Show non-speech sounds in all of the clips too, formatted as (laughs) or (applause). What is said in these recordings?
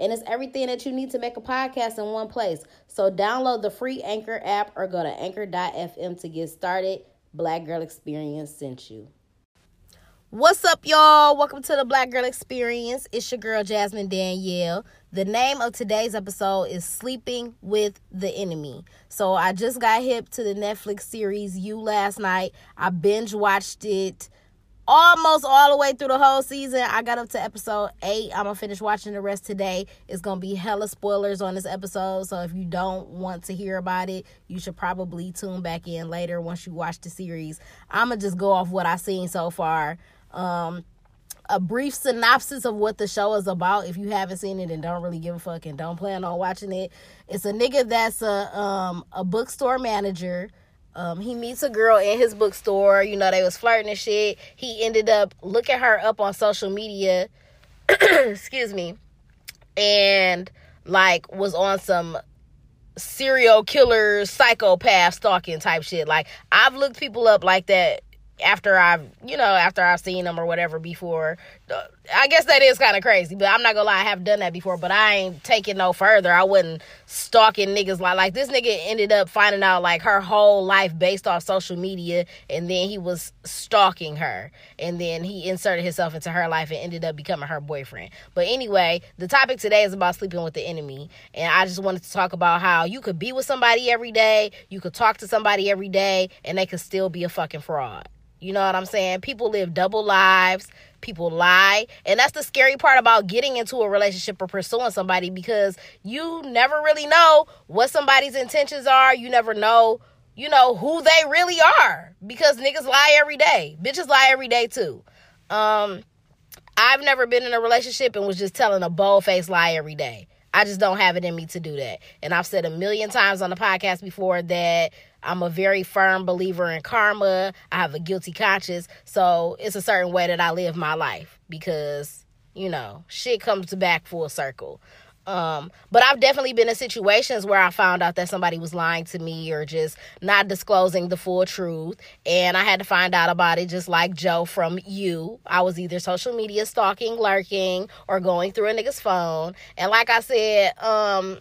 And it's everything that you need to make a podcast in one place. So download the free Anchor app or go to anchor.fm to get started. Black Girl Experience sent you. What's up, y'all? Welcome to the Black Girl Experience. It's your girl, Jasmine Danielle. The name of today's episode is Sleeping with the Enemy. So I just got hip to the Netflix series You last night. I binge watched it almost all the way through the whole season. I got up to episode eight. I'm gonna finish watching the rest today. It's gonna be hella spoilers on this episode. So if you don't want to hear about it, you should probably tune back in later once you watch the series. I'm gonna just go off what I've seen so far. Um, a brief synopsis of what the show is about if you haven't seen it and don't really give a fuck and don't plan on watching it. It's a nigga that's a um a bookstore manager um, he meets a girl in his bookstore. You know, they was flirting and shit. He ended up looking her up on social media. (clears throat) excuse me. And like was on some serial killer psychopath stalking type shit. Like I've looked people up like that after I've, you know, after I've seen them or whatever before. I guess that is kind of crazy, but I'm not gonna lie, I have done that before, but I ain't taking no further. I wasn't stalking niggas like like this nigga ended up finding out like her whole life based off social media, and then he was stalking her, and then he inserted himself into her life and ended up becoming her boyfriend. But anyway, the topic today is about sleeping with the enemy, and I just wanted to talk about how you could be with somebody every day, you could talk to somebody every day, and they could still be a fucking fraud. You know what I'm saying? People live double lives. People lie. And that's the scary part about getting into a relationship or pursuing somebody because you never really know what somebody's intentions are. You never know, you know, who they really are because niggas lie every day. Bitches lie every day too. Um, I've never been in a relationship and was just telling a bold faced lie every day. I just don't have it in me to do that. And I've said a million times on the podcast before that I'm a very firm believer in karma. I have a guilty conscience. So it's a certain way that I live my life because, you know, shit comes back full circle. Um, but I've definitely been in situations where I found out that somebody was lying to me or just not disclosing the full truth. And I had to find out about it just like Joe from you. I was either social media stalking, lurking, or going through a nigga's phone. And like I said, um,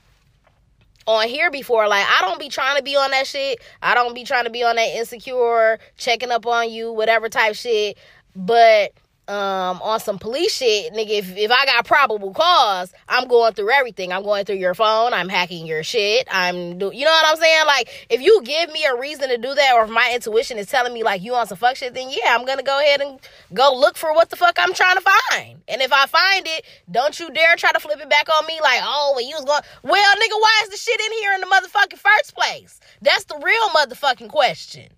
on here before. Like, I don't be trying to be on that shit. I don't be trying to be on that insecure, checking up on you, whatever type shit. But um, on some police shit, nigga, if, if I got probable cause, I'm going through everything. I'm going through your phone. I'm hacking your shit. I'm do, you know what I'm saying? Like, if you give me a reason to do that, or if my intuition is telling me like you want some fuck shit, then yeah, I'm gonna go ahead and go look for what the fuck I'm trying to find. And if I find it, don't you dare try to flip it back on me like, oh, well, you was going, well, nigga, why is the shit in here in the motherfucking first place? That's the real motherfucking question.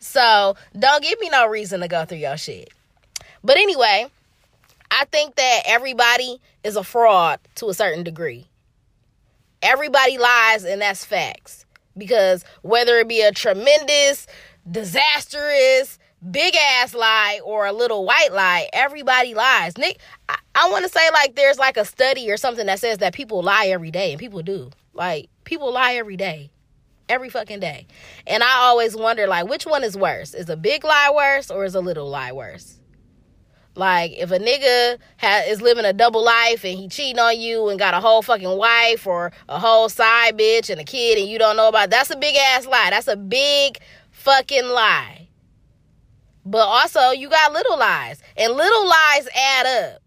So don't give me no reason to go through your shit. But anyway, I think that everybody is a fraud to a certain degree. Everybody lies, and that's facts. Because whether it be a tremendous, disastrous, big ass lie or a little white lie, everybody lies. Nick, I, I want to say like there's like a study or something that says that people lie every day, and people do. Like people lie every day. Every fucking day. And I always wonder like which one is worse? Is a big lie worse or is a little lie worse? Like if a nigga is living a double life and he cheating on you and got a whole fucking wife or a whole side bitch and a kid and you don't know about, that's a big ass lie. That's a big fucking lie. But also you got little lies and little lies add up.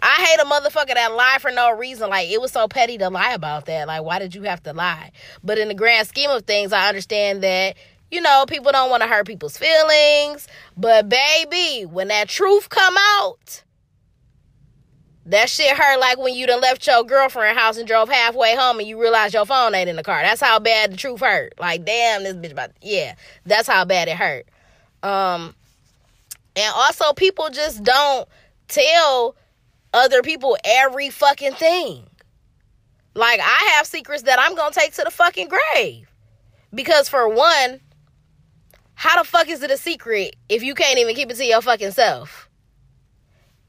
I hate a motherfucker that lie for no reason. Like it was so petty to lie about that. Like why did you have to lie? But in the grand scheme of things, I understand that you know, people don't want to hurt people's feelings. But baby, when that truth come out, that shit hurt like when you done left your girlfriend house and drove halfway home and you realize your phone ain't in the car. That's how bad the truth hurt. Like, damn, this bitch about yeah. That's how bad it hurt. Um and also people just don't tell other people every fucking thing. Like I have secrets that I'm gonna take to the fucking grave. Because for one, how the fuck is it a secret if you can't even keep it to your fucking self?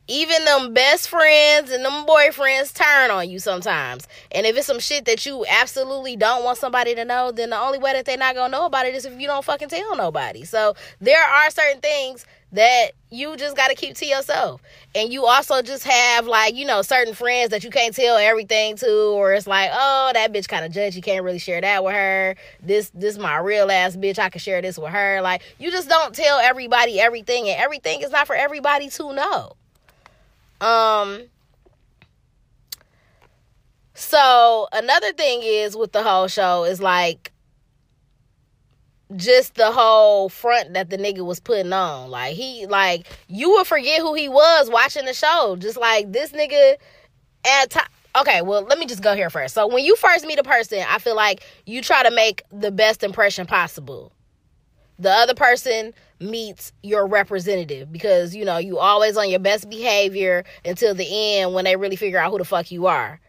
Even them best friends and them boyfriends turn on you sometimes. And if it's some shit that you absolutely don't want somebody to know, then the only way that they're not gonna know about it is if you don't fucking tell nobody. So there are certain things that you just got to keep to yourself. And you also just have like, you know, certain friends that you can't tell everything to or it's like, "Oh, that bitch kind of judge, you can't really share that with her. This this my real ass bitch, I can share this with her." Like, you just don't tell everybody everything and everything is not for everybody to know. Um so another thing is with the whole show is like just the whole front that the nigga was putting on. Like he like you would forget who he was watching the show. Just like this nigga at time okay, well, let me just go here first. So when you first meet a person, I feel like you try to make the best impression possible. The other person meets your representative because you know you always on your best behavior until the end when they really figure out who the fuck you are.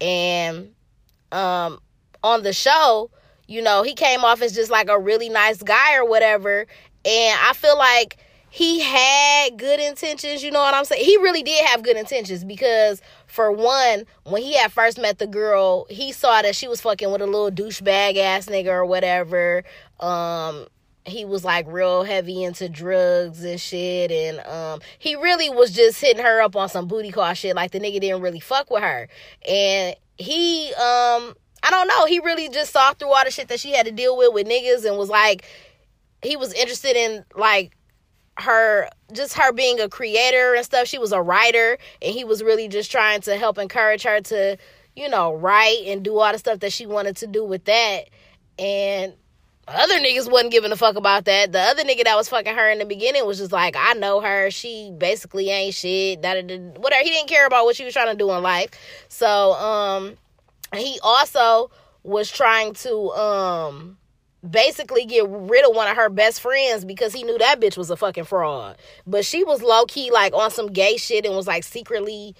And um on the show, you know, he came off as just like a really nice guy or whatever. And I feel like he had good intentions, you know what I'm saying? He really did have good intentions because for one, when he had first met the girl, he saw that she was fucking with a little douchebag ass nigga or whatever. Um he was like real heavy into drugs and shit and um he really was just hitting her up on some booty call shit like the nigga didn't really fuck with her. And he um I don't know. He really just saw through all the shit that she had to deal with with niggas and was like, he was interested in like her just her being a creator and stuff. She was a writer and he was really just trying to help encourage her to, you know, write and do all the stuff that she wanted to do with that. And other niggas wasn't giving a fuck about that. The other nigga that was fucking her in the beginning was just like, I know her. She basically ain't shit. That whatever. He didn't care about what she was trying to do in life. So, um, he also was trying to um basically get rid of one of her best friends because he knew that bitch was a fucking fraud. But she was low key like on some gay shit and was like secretly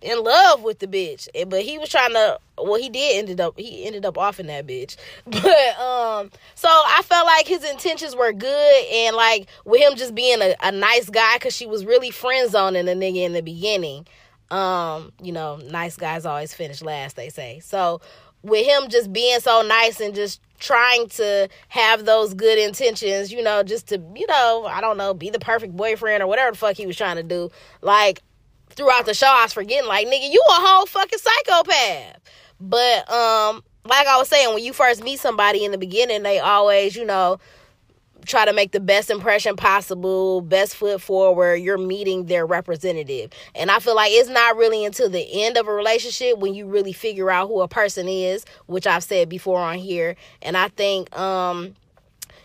in love with the bitch. But he was trying to well he did ended up he ended up offing that bitch. (laughs) But um so I felt like his intentions were good and like with him just being a, a nice guy cuz she was really friend zoning the nigga in the beginning. Um, you know, nice guys always finish last, they say. So with him just being so nice and just trying to have those good intentions, you know, just to, you know, I don't know, be the perfect boyfriend or whatever the fuck he was trying to do. Like throughout the show, I was forgetting, like, nigga, you a whole fucking psychopath. But um, like I was saying, when you first meet somebody in the beginning, they always, you know, try to make the best impression possible, best foot forward. You're meeting their representative. And I feel like it's not really until the end of a relationship when you really figure out who a person is, which I've said before on here. And I think um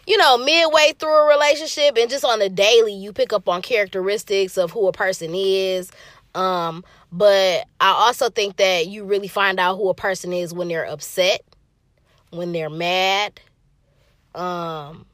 you know, midway through a relationship and just on the daily, you pick up on characteristics of who a person is. Um, but I also think that you really find out who a person is when they're upset, when they're mad, um,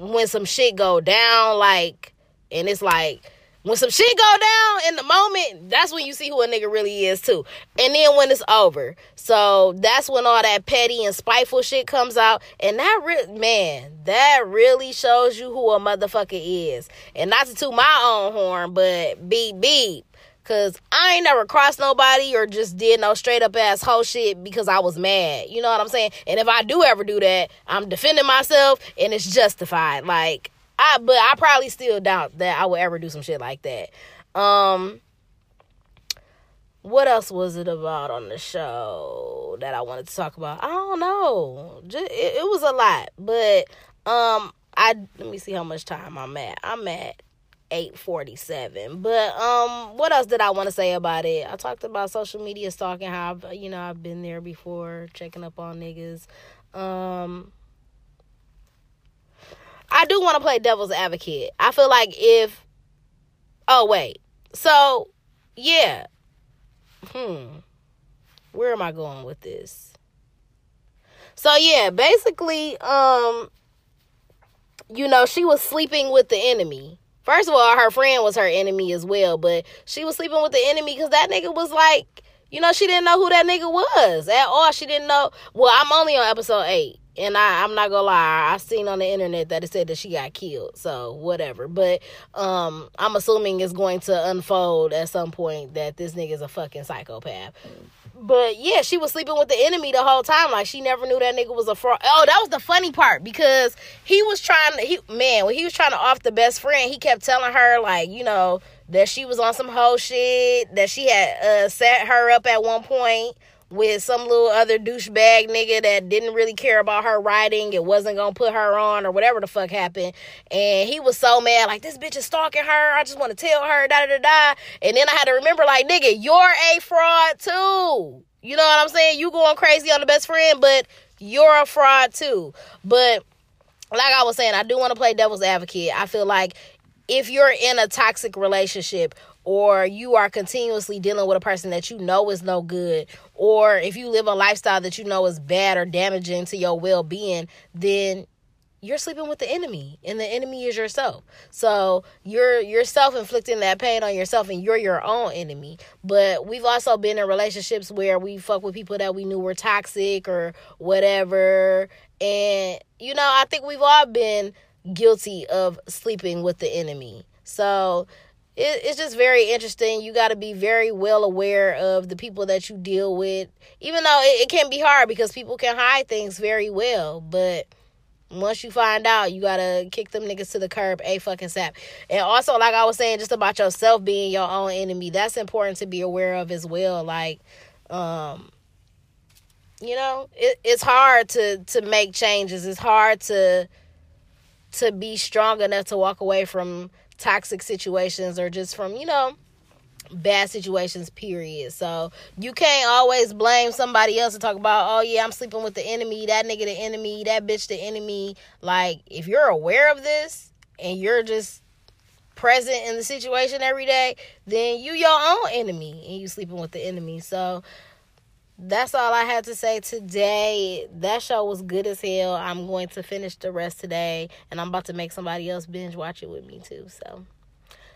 when some shit go down, like, and it's like, when some shit go down in the moment, that's when you see who a nigga really is too. And then when it's over. So that's when all that petty and spiteful shit comes out. And that re- man, that really shows you who a motherfucker is. And not to toot my own horn, but beep beep. Cause I ain't never crossed nobody or just did no straight up ass whole shit because I was mad. You know what I'm saying? And if I do ever do that, I'm defending myself and it's justified. Like I but I probably still doubt that I would ever do some shit like that. Um what else was it about on the show that I wanted to talk about? I don't know. Just, it, it was a lot, but um I let me see how much time I'm at. I'm at 847 but um what else did i want to say about it? I talked about social media stalking how I've, you know i've been there before checking up on niggas. Um i do want to play devil's advocate. I feel like if oh wait. So yeah. Hmm. Where am i going with this? So yeah basically um you know she was sleeping with the enemy First of all, her friend was her enemy as well, but she was sleeping with the enemy because that nigga was like, you know, she didn't know who that nigga was at all. She didn't know. Well, I'm only on episode eight, and I, I'm not gonna lie. I seen on the internet that it said that she got killed. So whatever. But um, I'm assuming it's going to unfold at some point that this nigga is a fucking psychopath. But yeah, she was sleeping with the enemy the whole time. Like she never knew that nigga was a fraud. Oh, that was the funny part because he was trying to. He man, when he was trying to off the best friend, he kept telling her like, you know, that she was on some whole shit. That she had uh, set her up at one point with some little other douchebag nigga that didn't really care about her writing It wasn't gonna put her on or whatever the fuck happened. And he was so mad, like, this bitch is stalking her. I just wanna tell her, da da da da. And then I had to remember, like, nigga, you're a fraud too. You know what I'm saying? You going crazy on the best friend, but you're a fraud too. But like I was saying, I do want to play devil's advocate. I feel like if you're in a toxic relationship or you are continuously dealing with a person that you know is no good, or if you live a lifestyle that you know is bad or damaging to your well being, then you're sleeping with the enemy and the enemy is yourself. So you're you're self-inflicting that pain on yourself and you're your own enemy. But we've also been in relationships where we fuck with people that we knew were toxic or whatever. And you know i think we've all been guilty of sleeping with the enemy. So it, it's just very interesting. You got to be very well aware of the people that you deal with, even though it, it can be hard because people can hide things very well. But once you find out, you gotta kick them niggas to the curb, a fucking sap. And also, like I was saying, just about yourself being your own enemy, that's important to be aware of as well. Like, um, you know, it, it's hard to to make changes. It's hard to to be strong enough to walk away from toxic situations or just from, you know, bad situations, period. So you can't always blame somebody else and talk about, oh yeah, I'm sleeping with the enemy, that nigga the enemy, that bitch the enemy. Like, if you're aware of this and you're just present in the situation every day, then you your own enemy and you sleeping with the enemy. So that's all I had to say today. That show was good as hell. I'm going to finish the rest today, and I'm about to make somebody else binge watch it with me too. So,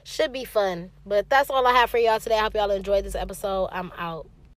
should be fun. But that's all I have for y'all today. I hope y'all enjoyed this episode. I'm out.